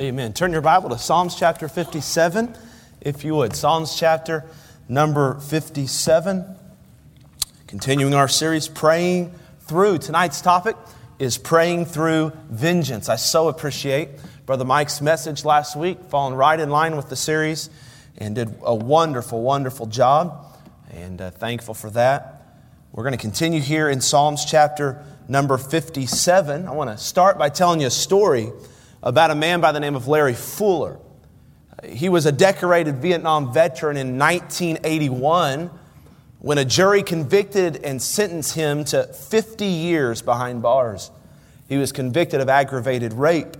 Amen. Turn your Bible to Psalms chapter 57, if you would. Psalms chapter number 57. Continuing our series, Praying Through. Tonight's topic is Praying Through Vengeance. I so appreciate Brother Mike's message last week, falling right in line with the series, and did a wonderful, wonderful job. And uh, thankful for that. We're going to continue here in Psalms chapter number 57. I want to start by telling you a story about a man by the name of Larry Fuller. He was a decorated Vietnam veteran in 1981 when a jury convicted and sentenced him to 50 years behind bars. He was convicted of aggravated rape.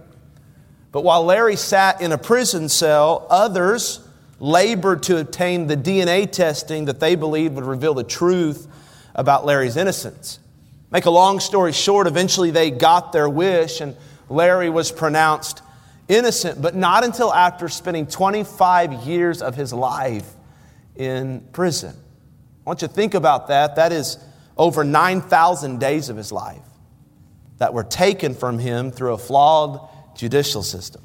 But while Larry sat in a prison cell, others labored to obtain the DNA testing that they believed would reveal the truth about Larry's innocence. Make a long story short, eventually they got their wish and Larry was pronounced innocent, but not until after spending 25 years of his life in prison. I want you to think about that. That is over 9,000 days of his life that were taken from him through a flawed judicial system.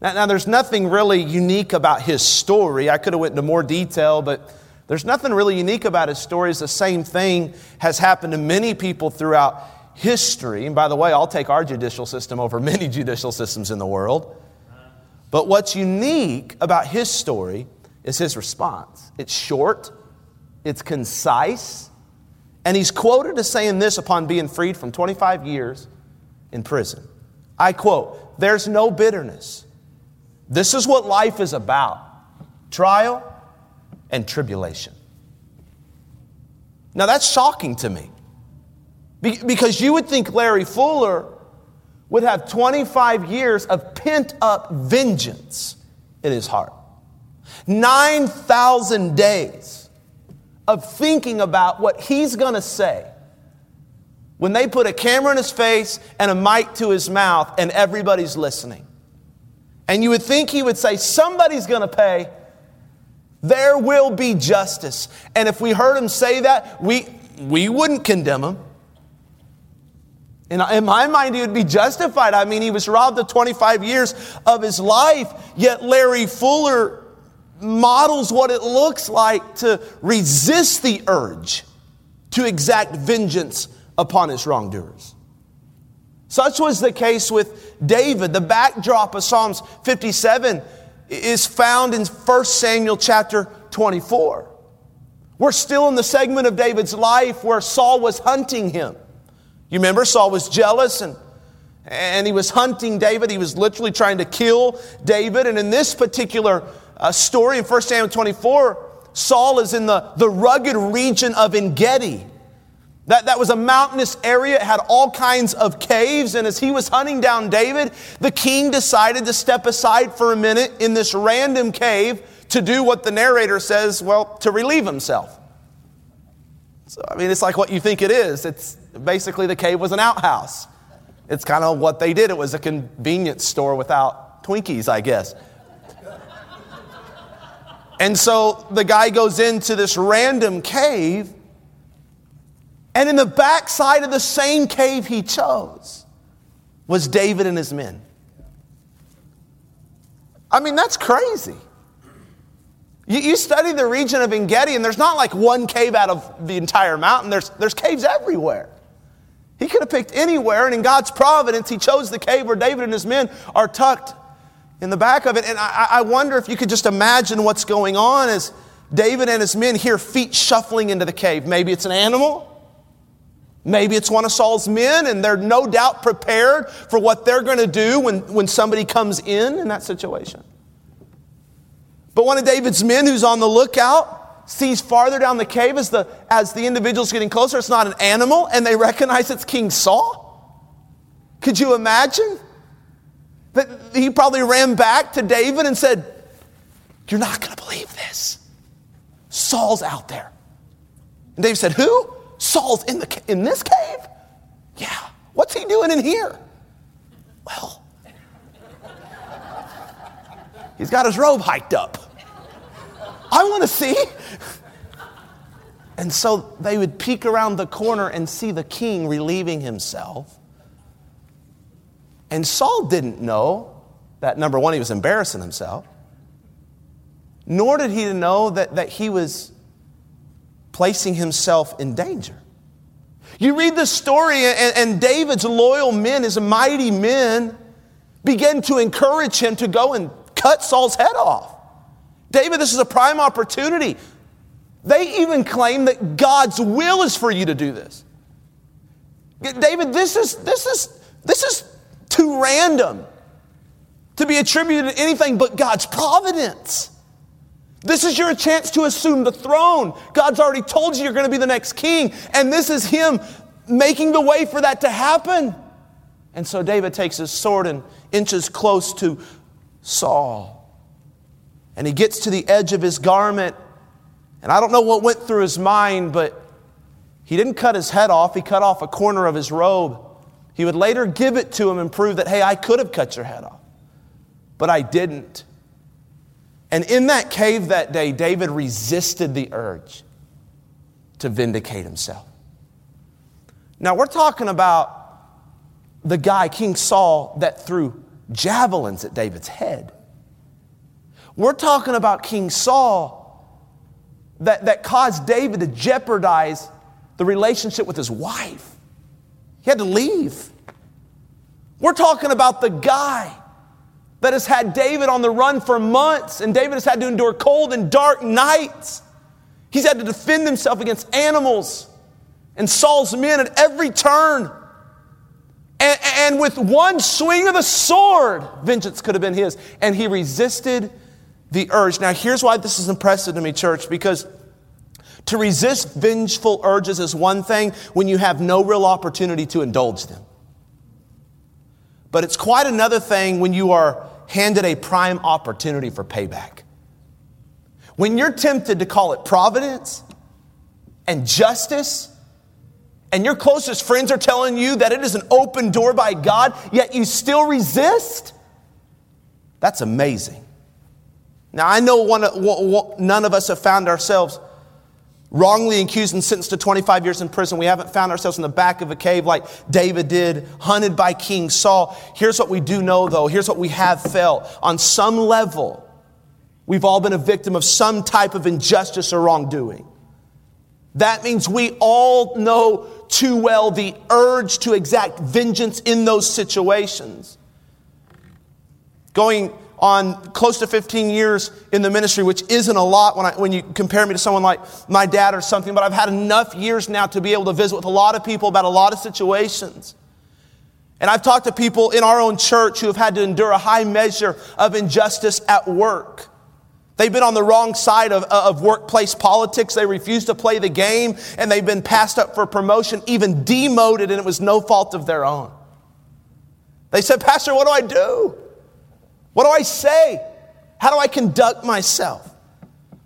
Now, now, there's nothing really unique about his story. I could have went into more detail, but there's nothing really unique about his story. It's the same thing has happened to many people throughout history. And by the way, I'll take our judicial system over many judicial systems in the world. But what's unique about his story is his response. It's short, it's concise, and he's quoted as saying this upon being freed from 25 years in prison. I quote, There's no bitterness. This is what life is about trial and tribulation. Now that's shocking to me. Because you would think Larry Fuller would have 25 years of pent up vengeance in his heart. 9,000 days of thinking about what he's going to say when they put a camera in his face and a mic to his mouth and everybody's listening. And you would think he would say, Somebody's going to pay. There will be justice. And if we heard him say that, we, we wouldn't condemn him. In, my mind, he would be justified. I mean, he was robbed of 25 years of his life, yet Larry Fuller models what it looks like to resist the urge to exact vengeance upon his wrongdoers. Such was the case with David. The backdrop of Psalms 57 is found in 1 Samuel chapter 24. We're still in the segment of David's life where Saul was hunting him. You remember Saul was jealous and, and he was hunting David. He was literally trying to kill David. And in this particular uh, story in 1 Samuel 24, Saul is in the, the rugged region of Engedi. That, that was a mountainous area. It had all kinds of caves. And as he was hunting down David, the king decided to step aside for a minute in this random cave to do what the narrator says, well, to relieve himself. So, I mean, it's like what you think it is. It's basically the cave was an outhouse. It's kind of what they did. It was a convenience store without Twinkies, I guess. And so the guy goes into this random cave, and in the backside of the same cave he chose was David and his men. I mean, that's crazy. You, you study the region of Engedi, and there's not like one cave out of the entire mountain, there's, there's caves everywhere. He could have picked anywhere, and in God's providence, He chose the cave where David and his men are tucked in the back of it. And I, I wonder if you could just imagine what's going on as David and his men hear feet shuffling into the cave. Maybe it's an animal. Maybe it's one of Saul's men, and they're no doubt prepared for what they're going to do when, when somebody comes in in that situation. But one of David's men who's on the lookout sees farther down the cave as the, as the individual's getting closer, it's not an animal, and they recognize it's King Saul. Could you imagine? That he probably ran back to David and said, You're not going to believe this. Saul's out there. And David said, Who? Saul's in, the, in this cave? Yeah. What's he doing in here? Well, he's got his robe hiked up. Want to see. And so they would peek around the corner and see the king relieving himself. And Saul didn't know that number one, he was embarrassing himself, nor did he know that, that he was placing himself in danger. You read the story, and, and David's loyal men, his mighty men, begin to encourage him to go and cut Saul's head off. David, this is a prime opportunity. They even claim that God's will is for you to do this. David, this is, this is, this is too random to be attributed to anything but God's providence. This is your chance to assume the throne. God's already told you you're going to be the next king, and this is Him making the way for that to happen. And so David takes his sword and inches close to Saul. And he gets to the edge of his garment. And I don't know what went through his mind, but he didn't cut his head off. He cut off a corner of his robe. He would later give it to him and prove that, hey, I could have cut your head off, but I didn't. And in that cave that day, David resisted the urge to vindicate himself. Now, we're talking about the guy, King Saul, that threw javelins at David's head. We're talking about King Saul that, that caused David to jeopardize the relationship with his wife. He had to leave. We're talking about the guy that has had David on the run for months, and David has had to endure cold and dark nights. He's had to defend himself against animals and Saul's men at every turn. And, and, with one swing of the sword, vengeance could have been his. And he resisted the urge. Now, here's why this is impressive to me, church, because to resist vengeful urges is one thing when you have no real opportunity to indulge them. But it's quite another thing when you are handed a prime opportunity for payback. When you're tempted to call it providence and justice, and your closest friends are telling you that it is an open door by God, yet you still resist, that's amazing. Now, I know one, none of us have found ourselves wrongly accused and sentenced to 25 years in prison. We haven't found ourselves in the back of a cave like David did, hunted by King Saul. Here's what we do know, though. Here's what we have felt. On some level, we've all been a victim of some type of injustice or wrongdoing. That means we all know too well the urge to exact vengeance in those situations. Going on close to 15 years in the ministry, which isn't a lot when, I, when you compare me to someone like my dad or something, but I've had enough years now to be able to visit with a lot of people about a lot of situations. And I've talked to people in our own church who have had to endure a high measure of injustice at work. They've been on the wrong side of, of workplace politics. They refuse to play the game and they've been passed up for promotion, even demoted, and it was no fault of their own. They said, Pastor, what do I do? What do I say? How do I conduct myself?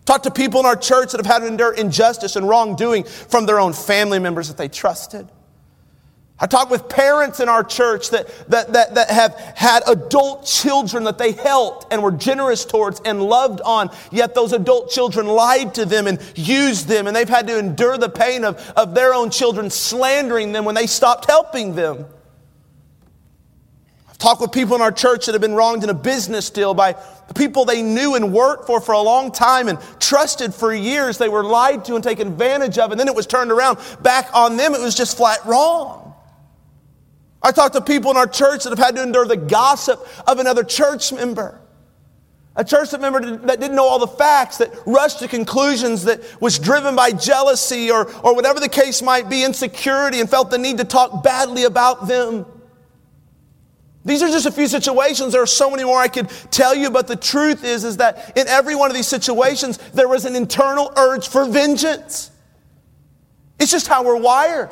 Talk to people in our church that have had to endure injustice and wrongdoing from their own family members that they trusted. I talk with parents in our church that, that, that, that have had adult children that they helped and were generous towards and loved on, yet those adult children lied to them and used them, and they've had to endure the pain of, of their own children slandering them when they stopped helping them. Talk with people in our church that have been wronged in a business deal by people they knew and worked for for a long time and trusted for years. They were lied to and taken advantage of, and then it was turned around back on them. It was just flat wrong. I talked to people in our church that have had to endure the gossip of another church member. A church member that didn't know all the facts, that rushed to conclusions, that was driven by jealousy or, or whatever the case might be, insecurity, and felt the need to talk badly about them. These are just a few situations. There are so many more I could tell you, but the truth is, is that in every one of these situations, there was an internal urge for vengeance. It's just how we're wired.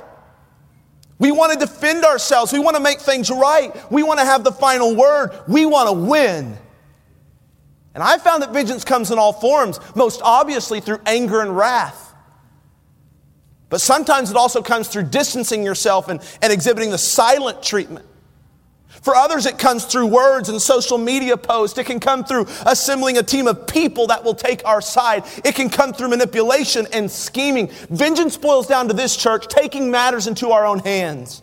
We want to defend ourselves. We want to make things right. We want to have the final word. We want to win. And I found that vengeance comes in all forms, most obviously through anger and wrath. But sometimes it also comes through distancing yourself and, and exhibiting the silent treatment. For others, it comes through words and social media posts. It can come through assembling a team of people that will take our side. It can come through manipulation and scheming. Vengeance boils down to this church taking matters into our own hands.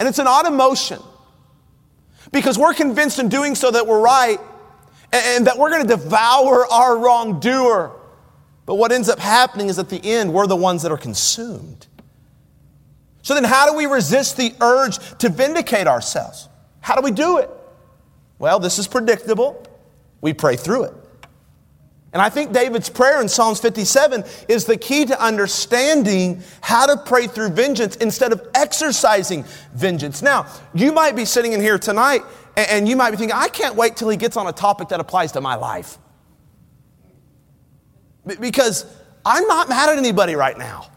And it's an odd emotion. Because we're convinced in doing so that we're right and, that we're going to devour our wrongdoer. But what ends up happening is at the end, we're the ones that are consumed. So then, how do we resist the urge to vindicate ourselves? How do we do it? Well, this is predictable. We pray through it. And I think David's prayer in Psalms 57 is the key to understanding how to pray through vengeance instead of exercising vengeance. Now, you might be sitting in here tonight and you might be thinking, I can't wait till he gets on a topic that applies to my life. Because I'm not mad at anybody right now.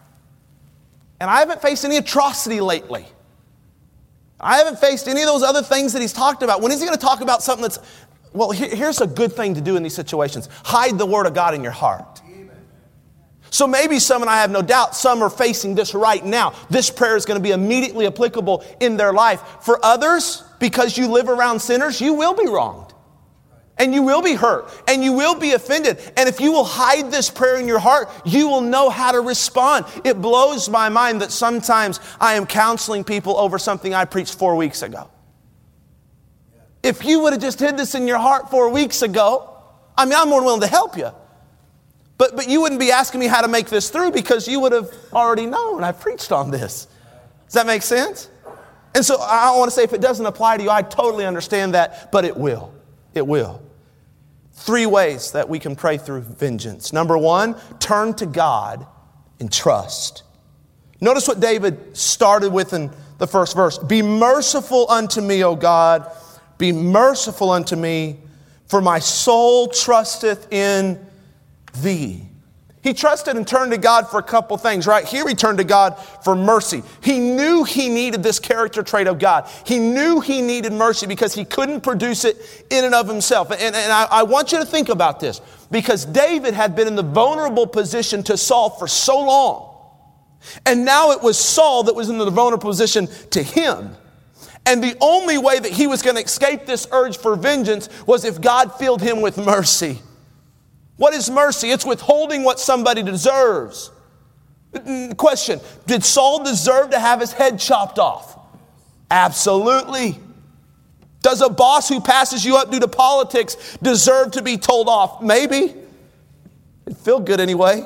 And I haven't faced any atrocity lately. I haven't faced any of those other things that he's talked about. When is he going to talk about something that's, well, here's a good thing to do in these situations hide the word of God in your heart. So maybe some, and I have no doubt, some are facing this right now. This prayer is going to be immediately applicable in their life. For others, because you live around sinners, you will be wronged. And you will be hurt and you will be offended. And if you will hide this prayer in your heart, you will know how to respond. It blows my mind that sometimes I am counseling people over something I preached four weeks ago. If you would have just hid this in your heart four weeks ago, I mean, I'm more willing to help you. But, but you wouldn't be asking me how to make this through because you would have already known I preached on this. Does that make sense? And so I want to say if it doesn't apply to you, I totally understand that, but it will. It will. Three ways that we can pray through vengeance. Number one, turn to God and trust. Notice what David started with in the first verse Be merciful unto me, O God, be merciful unto me, for my soul trusteth in thee. He trusted and turned to God for a couple things, right? Here he turned to God for mercy. He knew he needed this character trait of God. He knew he needed mercy because he couldn't produce it in and of himself. And, and I, I want you to think about this because David had been in the vulnerable position to Saul for so long. And now it was Saul that was in the vulnerable position to him. And the only way that he was going to escape this urge for vengeance was if God filled him with mercy. What is mercy? It's withholding what somebody deserves. Question Did Saul deserve to have his head chopped off? Absolutely. Does a boss who passes you up due to politics deserve to be told off? Maybe. It'd feel good anyway.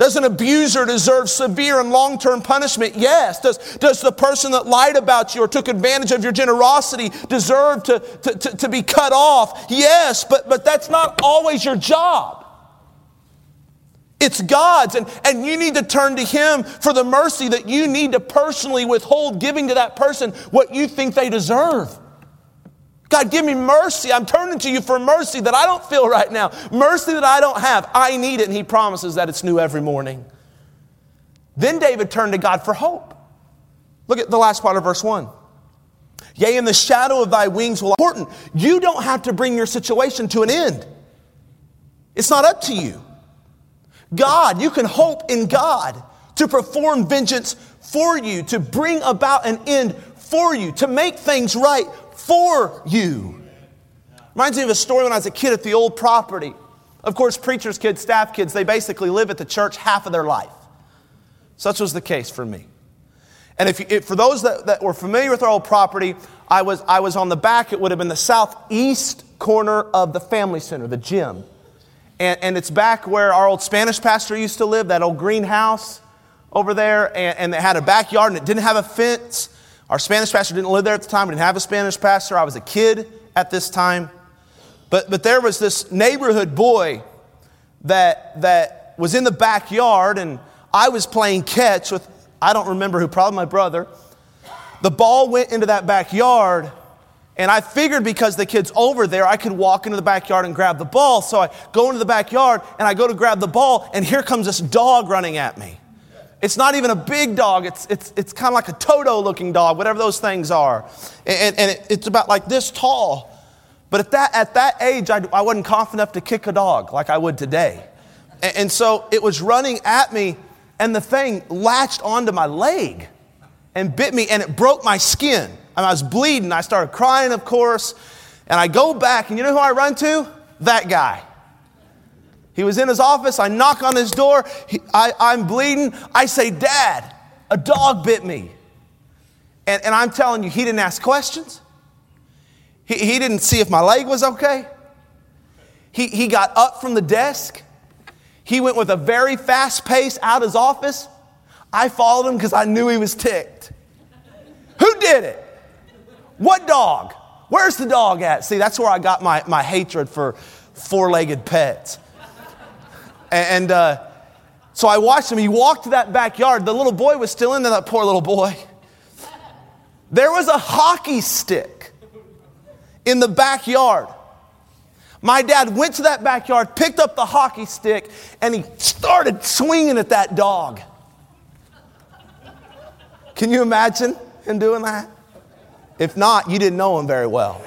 Does an abuser deserve severe and long term punishment? Yes. Does, does the person that lied about you or took advantage of your generosity deserve to, to, to, to be cut off? Yes, but, but that's not always your job. It's God's, and, and you need to turn to Him for the mercy that you need to personally withhold giving to that person what you think they deserve. God, give me mercy. I'm turning to you for mercy that I don't feel right now, mercy that I don't have. I need it, and He promises that it's new every morning. Then David turned to God for hope. Look at the last part of verse 1. Yea, in the shadow of thy wings will I. important. You don't have to bring your situation to an end. It's not up to you. God, you can hope in God to perform vengeance for you, to bring about an end for you, to make things right for you. Reminds me of a story when I was a kid at the old property. Of course, preachers' kids, staff kids, they basically live at the church half of their life. Such was the case for me. And if, if for those that, that were familiar with our old property, I was, I was on the back, it would have been the southeast corner of the family center, the gym. And, and it's back where our old Spanish pastor used to live, that old greenhouse over there. And, and it had a backyard and it didn't have a fence. Our Spanish pastor didn't live there at the time. We didn't have a Spanish pastor. I was a kid at this time. But, but there was this neighborhood boy that, that was in the backyard, and I was playing catch with, I don't remember who, probably my brother. The ball went into that backyard, and I figured because the kid's over there, I could walk into the backyard and grab the ball. So I go into the backyard, and I go to grab the ball, and here comes this dog running at me. It's not even a big dog. It's, it's, it's kind of like a Toto looking dog, whatever those things are. And, and it, it's about like this tall. But at that, at that age, I, I wasn't confident enough to kick a dog like I would today. And, and so it was running at me, and the thing latched onto my leg and bit me, and it broke my skin. And I was bleeding. I started crying, of course. And I go back, and you know who I run to? That guy. He was in his office. I knock on his door. He, I, I'm bleeding. I say, Dad, a dog bit me. And, and I'm telling you, he didn't ask questions. He, he didn't see if my leg was okay. He, he got up from the desk. He went with a very fast pace out his office. I followed him because I knew he was ticked. Who did it? What dog? Where's the dog at? See, that's where I got my, my hatred for four legged pets. And uh, so I watched him. He walked to that backyard. The little boy was still in there, that poor little boy. There was a hockey stick in the backyard. My dad went to that backyard, picked up the hockey stick, and he started swinging at that dog. Can you imagine him doing that? If not, you didn't know him very well.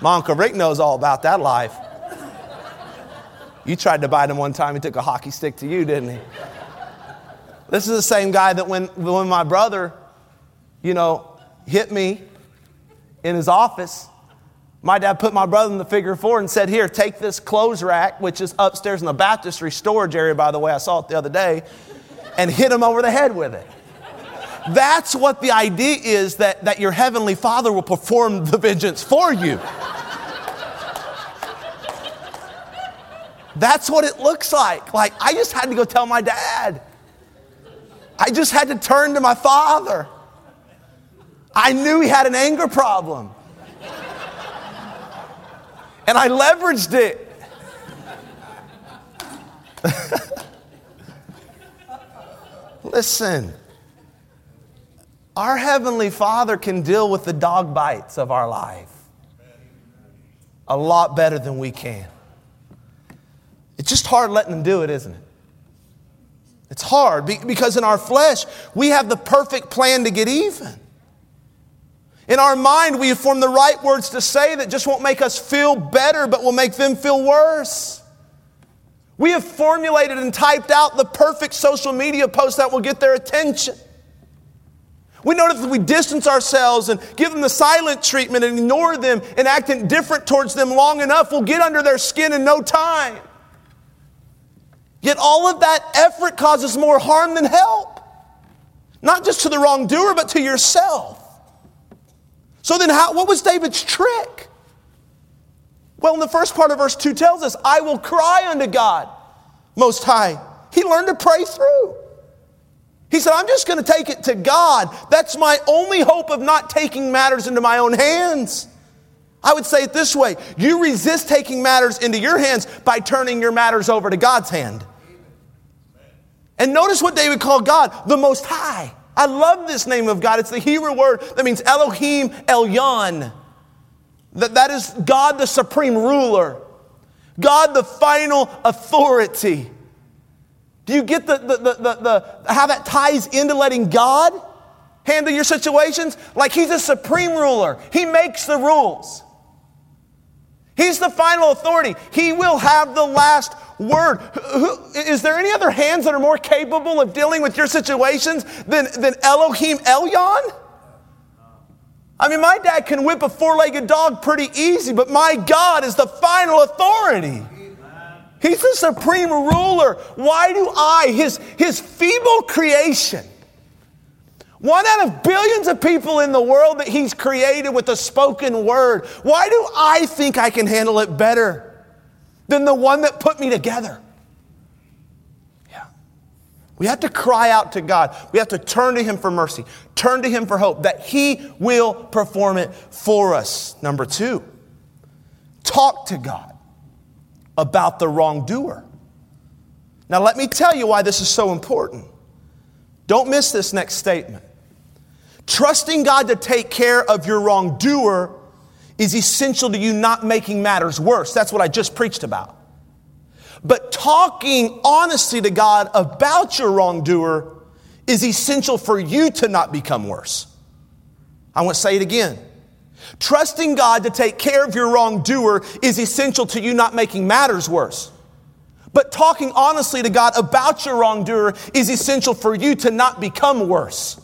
My Uncle Rick knows all about that life. You tried to bite him one time, he took a hockey stick to you, didn't he? This is the same guy that when, when my brother, you know, hit me in his office, my dad put my brother in the figure four and said, Here, take this clothes rack, which is upstairs in the baptistry storage area, by the way, I saw it the other day, and hit him over the head with it. That's what the idea is that, that your heavenly father will perform the vengeance for you. That's what it looks like. Like, I just had to go tell my dad. I just had to turn to my father. I knew he had an anger problem. And I leveraged it. Listen, our Heavenly Father can deal with the dog bites of our life a lot better than we can. It's just hard letting Him do it, isn't it? It's hard because in our flesh, we have the perfect plan to get even. In our mind, we have formed the right words to say that just won't make us feel better, but will make them feel worse. We have formulated and typed out the perfect social media post that will get their attention. We know that if we distance ourselves and give them the silent treatment and ignore them and act indifferent towards them long enough, we'll get under their skin in no time. Yet all of that effort causes more harm than help. Not just to the wrongdoer, but to yourself. So then, how, what was David's trick? Well, in the first part of verse 2 tells us, I will cry unto God Most High. He learned to pray through. He said, I'm just going to take it to God. That's my only hope of not taking matters into my own hands. I would say it this way you resist taking matters into your hands by turning your matters over to God's hand. And notice what David called God the Most High. I love this name of God. It's the Hebrew word that means Elohim Elyon. That, that is God the supreme ruler, God the final authority. Do you get the, the, the, the, the, how that ties into letting God handle your situations? Like He's a supreme ruler, He makes the rules. He's the final authority. He will have the last word. Who, is there any other hands that are more capable of dealing with your situations than, than Elohim Elyon? I mean, my dad can whip a four legged dog pretty easy, but my God is the final authority. He's the supreme ruler. Why do I, his, his feeble creation, one out of billions of people in the world that he's created with a spoken word, why do I think I can handle it better than the one that put me together? Yeah. We have to cry out to God. We have to turn to him for mercy, turn to him for hope, that he will perform it for us. Number two, talk to God about the wrongdoer. Now, let me tell you why this is so important. Don't miss this next statement. Trusting God to take care of your wrongdoer is essential to you not making matters worse. That's what I just preached about. But talking honestly to God about your wrongdoer is essential for you to not become worse. I want to say it again. Trusting God to take care of your wrongdoer is essential to you not making matters worse. But talking honestly to God about your wrongdoer is essential for you to not become worse.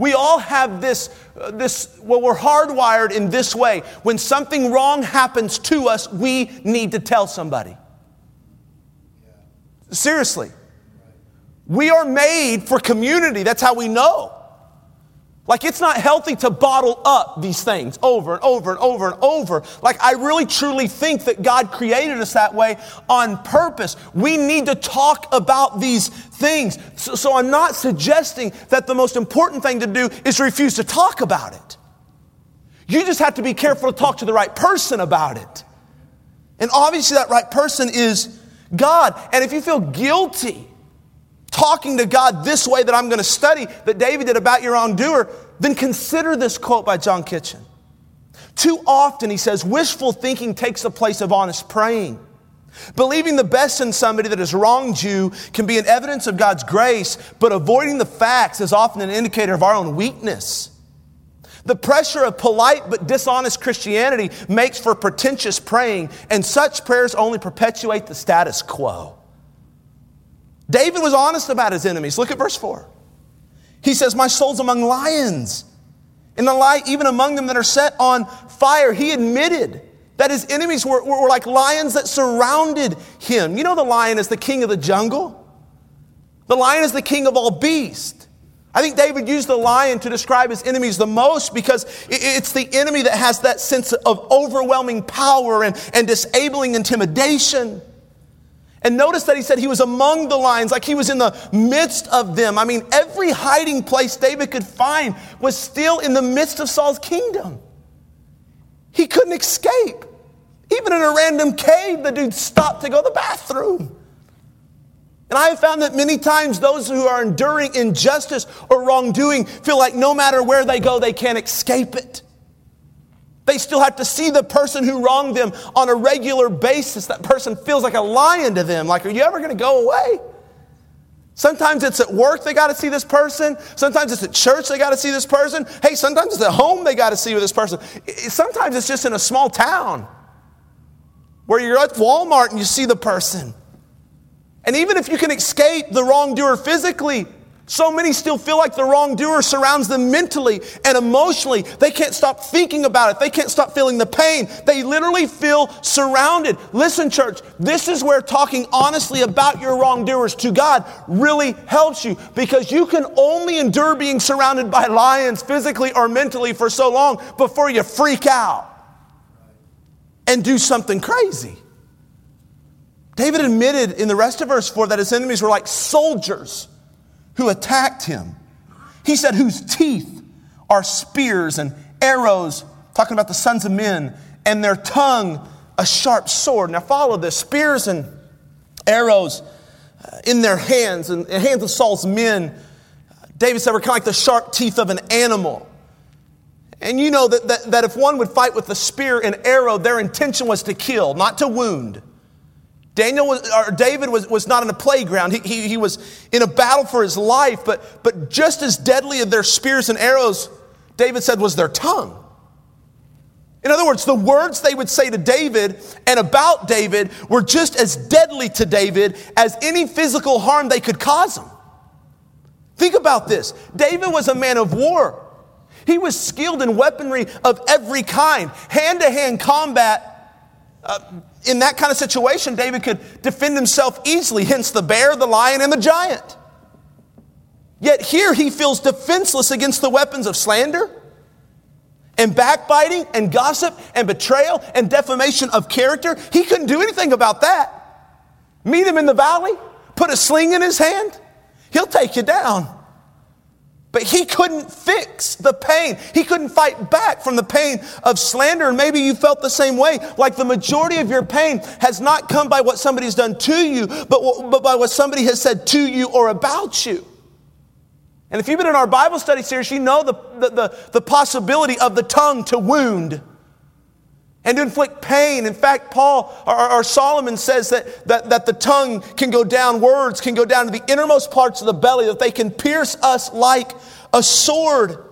We all have this, uh, this, well, we're hardwired in this way. When something wrong happens to us, we need to tell somebody. Seriously. We are made for community. That's how we know. Like, it's not healthy to bottle up these things over and over and over and over. Like, I really truly think that God created us that way on purpose. We need to talk about these things. So, so I'm not suggesting that the most important thing to do is refuse to talk about it. You just have to be careful to talk to the right person about it. And obviously, that right person is God. And if you feel guilty, talking to God this way that I'm going to study that David did about your wrongdoer, then consider this quote by John Kitchen. Too often, he says, wishful thinking takes the place of honest praying. Believing the best in somebody that has wronged you can be an evidence of God's grace, but avoiding the facts is often an indicator of our own weakness. The pressure of polite but dishonest Christianity makes for pretentious praying, and such prayers only perpetuate the status quo. David was honest about his enemies. Look at verse 4. He says, My soul's among lions, and the light, even among them that are set on fire. He admitted that his enemies were, were, were like lions that surrounded him. You know, the lion is the king of the jungle, the lion is the king of all beasts. I think David used the lion to describe his enemies the most because it's the enemy that has that sense of overwhelming power and, and disabling intimidation. And notice that he said he was among the lions, like he was in the midst of them. I mean, every hiding place David could find was still in the midst of Saul's kingdom. He couldn't escape. Even in a random cave, the dude stopped to go to the bathroom. And I have found that many times those who are enduring injustice or wrongdoing feel like no matter where they go, they can't escape it. They still have to see the person who wronged them on a regular basis. That person feels like a lion to them. Like, are you ever going to go away? Sometimes it's at work they got to see this person. Sometimes it's at church they got to see this person. Hey, sometimes it's at home they got to see this person. Sometimes it's just in a small town where you're at Walmart and you see the person. And even if you can escape the wrongdoer physically, so many still feel like the wrongdoer surrounds them mentally and emotionally. They can't stop thinking about it. They can't stop feeling the pain. They literally feel surrounded. Listen, church, this is where talking honestly about your wrongdoers to God really helps you because you can only endure being surrounded by lions physically or mentally for so long before you freak out and do something crazy. David admitted in the rest of verse 4 that his enemies were like soldiers who attacked him. He said, whose teeth are spears and arrows, talking about the sons of men, and their tongue a sharp sword. Now, follow this spears and arrows uh, in their hands, and the hands of Saul's men. David said, were kind of like the sharp teeth of an animal. And you know that, that, that if one would fight with a spear and arrow, their intention was to kill, not to wound. Daniel was, or David was, was not in a playground. He, he, he was in a battle for his life, but, but just as deadly of their spears and arrows, David said, was their tongue. In other words, the words they would say to David and about David were just as deadly to David as any physical harm they could cause him. Think about this David was a man of war. He was skilled in weaponry of every kind, hand to hand combat. Uh, in that kind of situation, David could defend himself easily, hence the bear, the lion, and the giant. Yet here he feels defenseless against the weapons of slander and backbiting and gossip and betrayal and defamation of character. He couldn't do anything about that. Meet him in the valley, put a sling in his hand, he'll take you down. But he couldn't fix the pain. He couldn't fight back from the pain of slander. And maybe you felt the same way. Like the majority of your pain has not come by what somebody's done to you, but, but by what somebody has said to you or about you. And if you've been in our Bible study series, you know the, the, the, the possibility of the tongue to wound and to inflict pain. In fact, Paul or, or, Solomon says that, that, that the tongue can go down, words can go down to the innermost parts of the belly, that they can pierce us like a sword.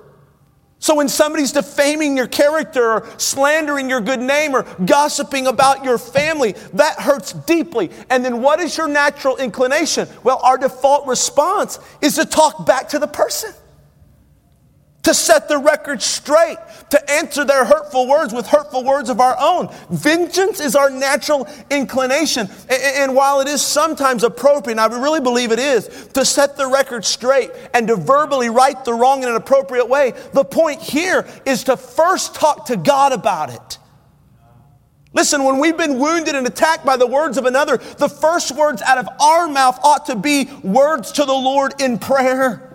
So when somebody's defaming your character or slandering your good name or gossiping about your family, that hurts deeply. And then what is your natural inclination? Well, our default response is to talk back to the person. To set the record straight, to answer their hurtful words with hurtful words of our own. Vengeance is our natural inclination. And while it is sometimes appropriate, and I really believe it is, to set the record straight and to verbally right the wrong in an appropriate way, the point here is to first talk to God about it. Listen, when we've been wounded and attacked by the words of another, the first words out of our mouth ought to be words to the Lord in prayer.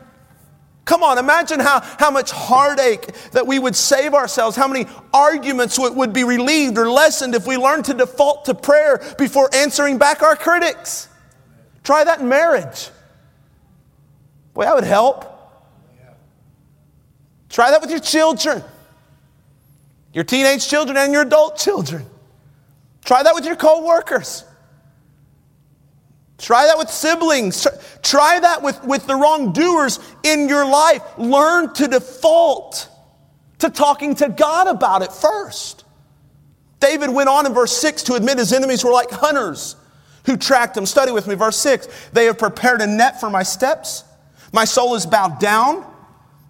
Come on, imagine how, how much heartache that we would save ourselves, how many arguments would, would be relieved or lessened if we learned to default to prayer before answering back our critics. Try that in marriage. Boy, that would help. Try that with your children, your teenage children and your adult children. Try that with your co workers. Try that with siblings. Try that with, with the wrongdoers in your life. Learn to default to talking to God about it first. David went on in verse 6 to admit his enemies were like hunters who tracked him. Study with me, verse 6. They have prepared a net for my steps. My soul is bowed down.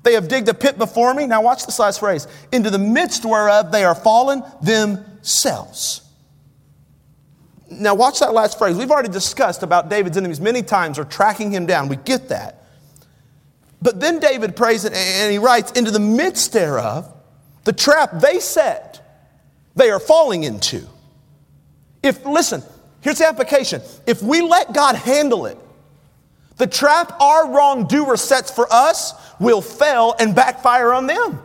They have digged a pit before me. Now, watch this last phrase. Into the midst whereof they are fallen themselves. Now, watch that last phrase. We've already discussed about David's enemies many times are tracking him down. We get that. But then David prays and he writes, Into the midst thereof, the trap they set, they are falling into. If, listen, here's the application. If we let God handle it, the trap our wrongdoer sets for us will fail and backfire on them.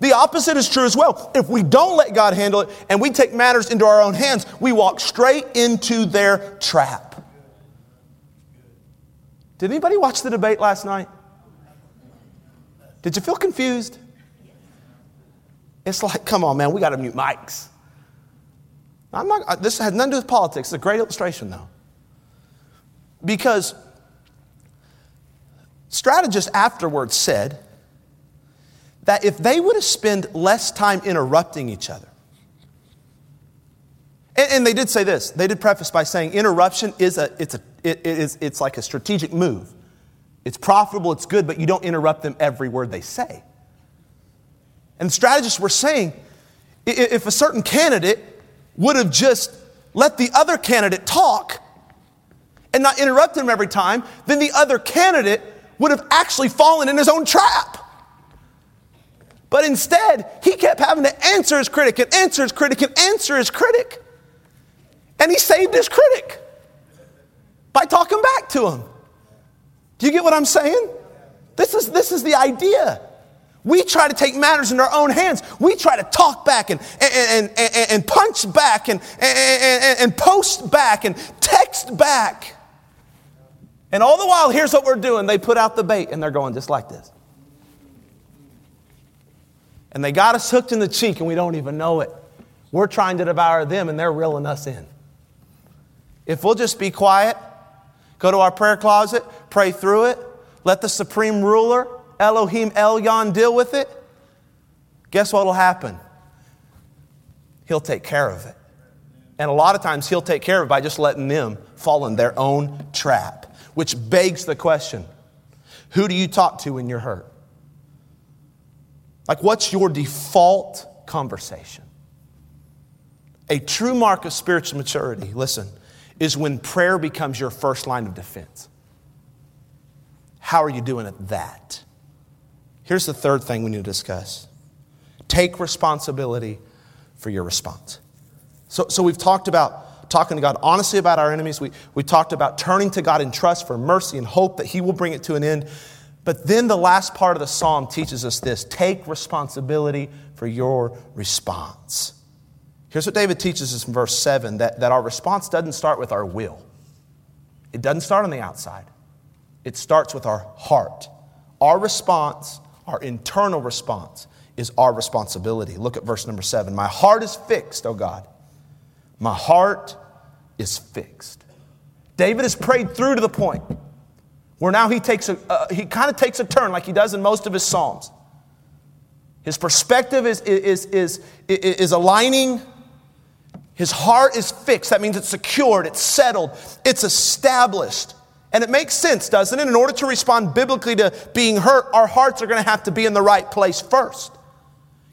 The opposite is true as well. If we don't let God handle it and we take matters into our own hands, we walk straight into their trap. Did anybody watch the debate last night? Did you feel confused? It's like, come on, man, we got to mute mics. I'm not, this has nothing to do with politics. It's a great illustration, though. Because strategists afterwards said, that if they would have spent less time interrupting each other, and, and, they did say this, they did preface by saying interruption is a, it's, a, it, it is, it's like a strategic move. It's profitable, it's good, but you don't interrupt them every word they say. And strategists were saying if a certain candidate would have just let the other candidate talk and not interrupt him every time, then the other candidate would have actually fallen in his own trap. But instead, he kept having to answer his critic and answer his critic and answer his critic. And he saved his critic by talking back to him. Do you get what I'm saying? This is, this is the idea. We try to take matters in our own hands. We try to talk back and, and, and, and, punch back and, and, and post back and text back. And all the while, here's what we're doing. They put out the bait and they're going just like this and they got us hooked in the cheek and we don't even know it. We're trying to devour them and they're reeling us in. If we'll just be quiet, go to our prayer closet, pray through it, let the supreme ruler, Elohim Elyon, deal with it, guess what will happen? He'll take care of it. And a lot of times he'll take care of it by just letting them fall in their own trap, which begs the question who do you talk to when you're hurt? Like, what's your default conversation? A true mark of spiritual maturity, listen, is when prayer becomes your first line of defense. How are you doing at that? Here's the third thing we need to discuss take responsibility for your response. So, so we've talked about talking to God honestly about our enemies. We, we talked about turning to God in trust for mercy and hope that He will bring it to an end. But then the last part of the psalm teaches us this take responsibility for your response. Here's what David teaches us in verse 7 that, that our response doesn't start with our will, it doesn't start on the outside, it starts with our heart. Our response, our internal response, is our responsibility. Look at verse number 7. My heart is fixed, O God. My heart is fixed. David has prayed through to the point where now he takes a, uh, he kind of takes a turn like he does in most of his Psalms. His perspective is, is, is, is, is aligning. His heart is fixed. That means it's secured, it's settled, it's established. And it makes sense, doesn't it? In order to respond biblically to being hurt, our hearts are going to have to be in the right place first.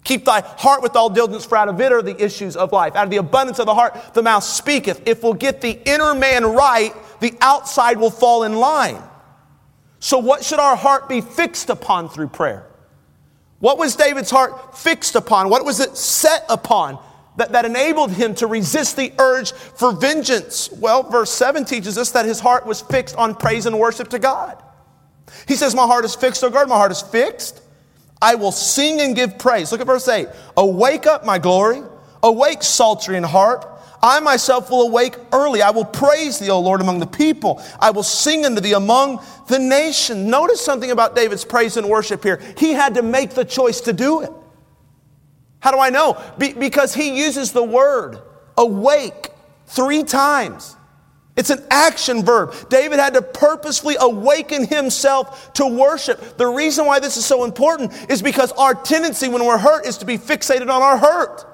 Keep thy heart with all diligence, for out of it are the issues of life. Out of the abundance of the heart, the mouth speaketh. If we'll get the inner man right, the outside will fall in line. So, what should our heart be fixed upon through prayer? What was David's heart fixed upon? What was it set upon that, that enabled him to resist the urge for vengeance? Well, verse 7 teaches us that his heart was fixed on praise and worship to God. He says, My heart is fixed, O God, my heart is fixed. I will sing and give praise. Look at verse 8. Awake up, my glory. Awake, psaltery and harp. I myself will awake early. I will praise thee, O Lord, among the people. I will sing unto thee among the nation. Notice something about David's praise and worship here. He had to make the choice to do it. How do I know? Be- because he uses the word awake three times. It's an action verb. David had to purposefully awaken himself to worship. The reason why this is so important is because our tendency when we're hurt is to be fixated on our hurt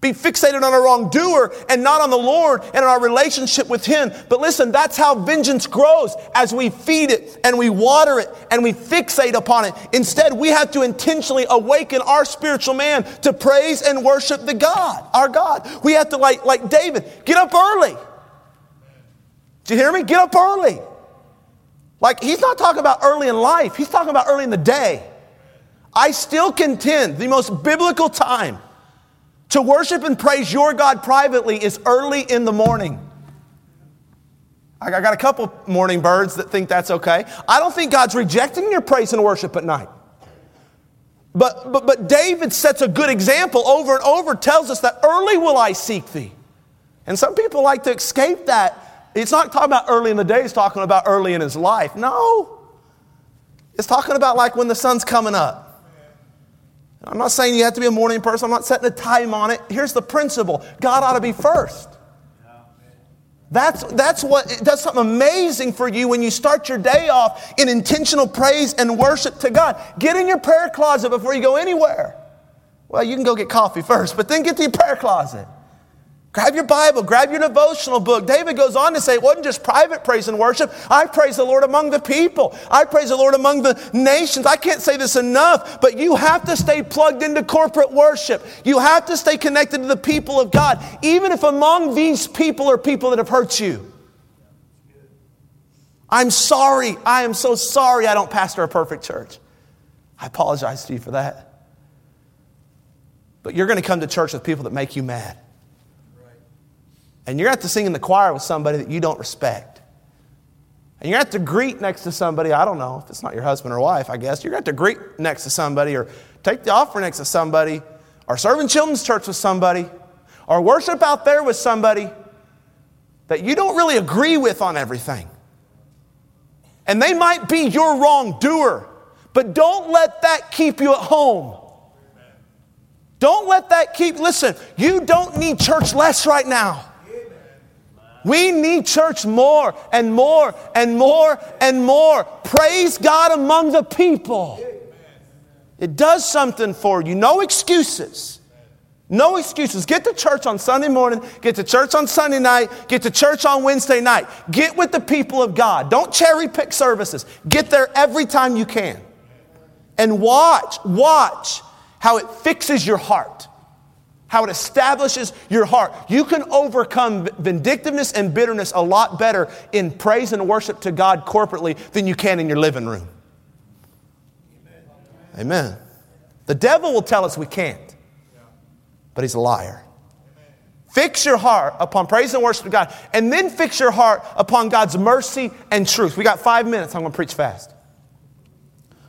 be fixated on a wrongdoer and not on the Lord and our relationship with Him. But listen, that's how vengeance grows as we feed it and we water it and we fixate upon it. Instead, we have to intentionally awaken our spiritual man to praise and worship the God, our God. We have to, like, like David, get up early. Do you hear me? Get up early. Like, he's not talking about early in life, he's talking about early in the day. I still contend the most biblical time to worship and praise your God privately is early in the morning. I got a couple morning birds that think that's okay. I don't think God's rejecting your praise and worship at night. But, but, but David sets a good example over and over, tells us that early will I seek thee. And some people like to escape that. It's not talking about early in the day, it's talking about early in his life. No. It's talking about like when the sun's coming up. I'm not saying you have to be a morning person. I'm not setting a time on it. Here's the principle God ought to be first. That's, that's what it does something amazing for you when you start your day off in intentional praise and worship to God. Get in your prayer closet before you go anywhere. Well, you can go get coffee first, but then get to your prayer closet. Grab your Bible, grab your devotional book. David goes on to say it wasn't just private praise and worship. I praise the Lord among the people. I praise the Lord among the nations. I can't say this enough, but you have to stay plugged into corporate worship. You have to stay connected to the people of God, even if among these people are people that have hurt you. I'm sorry. I am so sorry I don't pastor a perfect church. I apologize to you for that. But you're going to come to church with people that make you mad. And you're going to have to sing in the choir with somebody that you don't respect. And you're going to have to greet next to somebody, I don't know, if it's not your husband or wife, I guess. You're going to have to greet next to somebody or take the offering next to somebody or serve in children's church with somebody or worship out there with somebody that you don't really agree with on everything. And they might be your wrongdoer, but don't let that keep you at home. Don't let that keep, listen, you don't need church less right now. We need church more and more and more and more. Praise God among the people. It does something for you. No excuses. No excuses. Get to church on Sunday morning, get to church on Sunday night, get to church on Wednesday night. Get with the people of God. Don't cherry pick services. Get there every time you can. And watch, watch how it fixes your heart how it establishes your heart. You can overcome vindictiveness and bitterness a lot better in praise and worship to God corporately than you can in your living room. Amen. The devil will tell us we can't, but he's a liar. Fix your heart upon praise and worship to God, and then fix your heart upon God's mercy and truth. We got five minutes. I'm going to preach fast.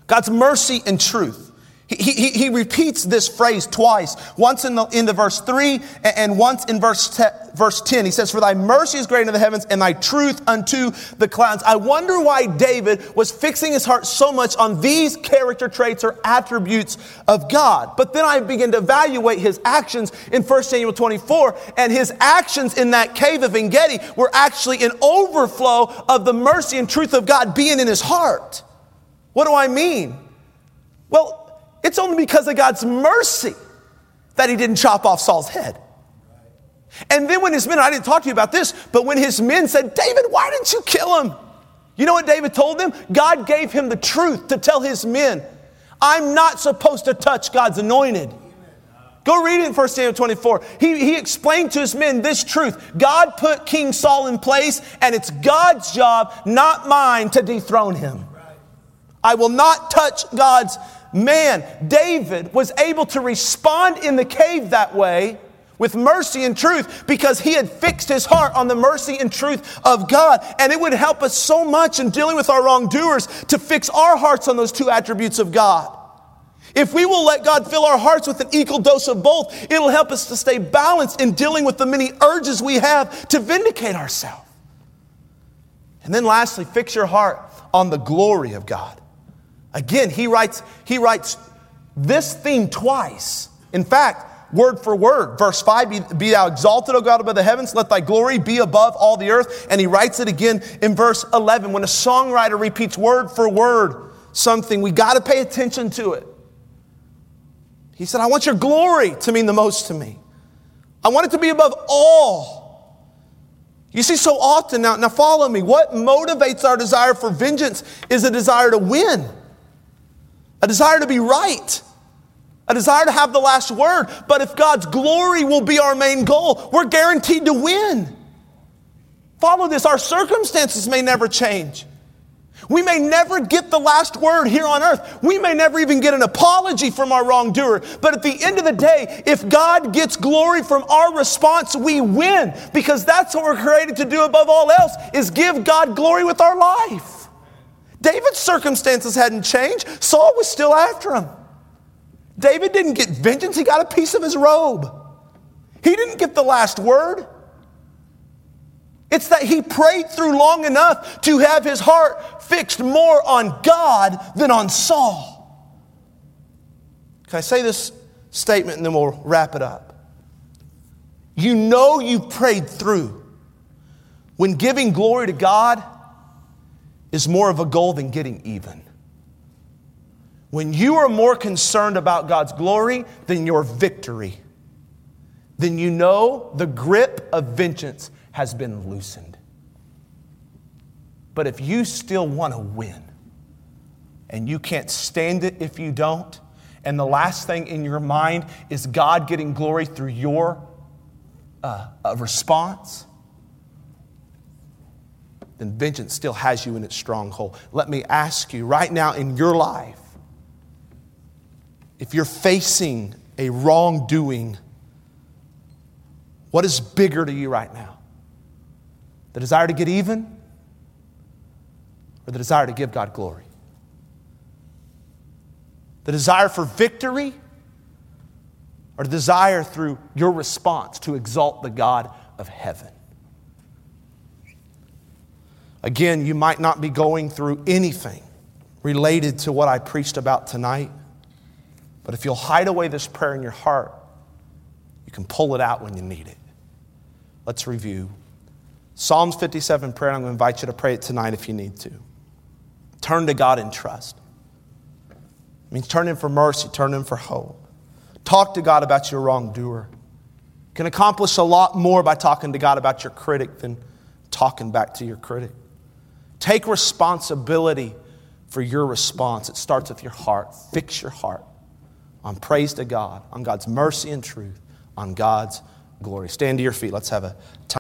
God's mercy and truth. He, he, repeats this phrase twice, once in the, in the verse 3 and once in verse, te, verse 10. He says, For thy mercy is great in the heavens and thy truth unto the clouds. I wonder why David was fixing his heart so much on these character traits or attributes of God. But then I begin to evaluate his actions in 1 Samuel 24, and his actions in that cave of Engedi were actually an overflow of the mercy and truth of God being in his heart. What do I mean? Well, it's only because of God's mercy that he didn't chop off Saul's head. And then when his men, I didn't talk to you about this, but when his men said, David, why didn't you kill him? You know what David told them? God gave him the truth to tell his men, I'm not supposed to touch God's anointed. Go read it in 1 Samuel 24. He, he explained to his men this truth God put King Saul in place, and it's God's job, not mine, to dethrone him. I will not touch God's man. David was able to respond in the cave that way with mercy and truth because he had fixed his heart on the mercy and truth of God. And it would help us so much in dealing with our wrongdoers to fix our hearts on those two attributes of God. If we will let God fill our hearts with an equal dose of both, it'll help us to stay balanced in dealing with the many urges we have to vindicate ourselves. And then lastly, fix your heart on the glory of God. Again, he writes, he writes this theme twice. In fact, word for word. Verse 5 be, be, thou exalted, O God, above the heavens, let thy glory be above all the earth. And he writes it again in verse 11. When a songwriter repeats word for word something, we got to pay attention to it. He said, I want your glory to mean the most to me. I want it to be above all. You see, so often, now, now follow me, what motivates our desire for vengeance is a desire to win, a desire to be right, a desire to have the last word. But if God's glory will be our main goal, we're guaranteed to win. Follow this, our circumstances may never change. We may never get the last word here on earth. We may never even get an apology from our wrongdoer. But at the end of the day, if God gets glory from our response, we win because that's what we're created to do above all else is give God glory with our life. David's circumstances hadn't changed. Saul was still after him. David didn't get vengeance, he got a piece of his robe. He didn't get the last word. It's that he prayed through long enough to have his heart fixed more on God than on Saul. Can I say this statement and then we'll wrap it up? You know you've prayed through when giving glory to God is more of a goal than getting even. When you are more concerned about God's glory than your victory, then you know the grip of vengeance has been loosened. But if you still want to win, and you can't stand it if you don't, and the last thing in your mind is God getting glory through your uh, response, then vengeance still has you in its stronghold. Let me ask you right now in your life if you're facing a wrongdoing, what is bigger to you right now? The desire to get even or the desire to give God glory? The desire for victory or the desire through your response to exalt the God of heaven? Again, you might not be going through anything related to what I preached about tonight, but if you'll hide away this prayer in your heart, you can pull it out when you need it. Let's review Psalms 57 prayer, I'm going to invite you to pray it tonight if you need to. Turn to God in trust. It means turn in for mercy, turn in for hope. Talk to God about your wrongdoer. You can accomplish a lot more by talking to God about your critic than talking back to your critic. Take responsibility for your response. It starts with your heart. Fix your heart on praise to God, on God's mercy and truth, on God's glory. Stand to your feet. Let's have a time.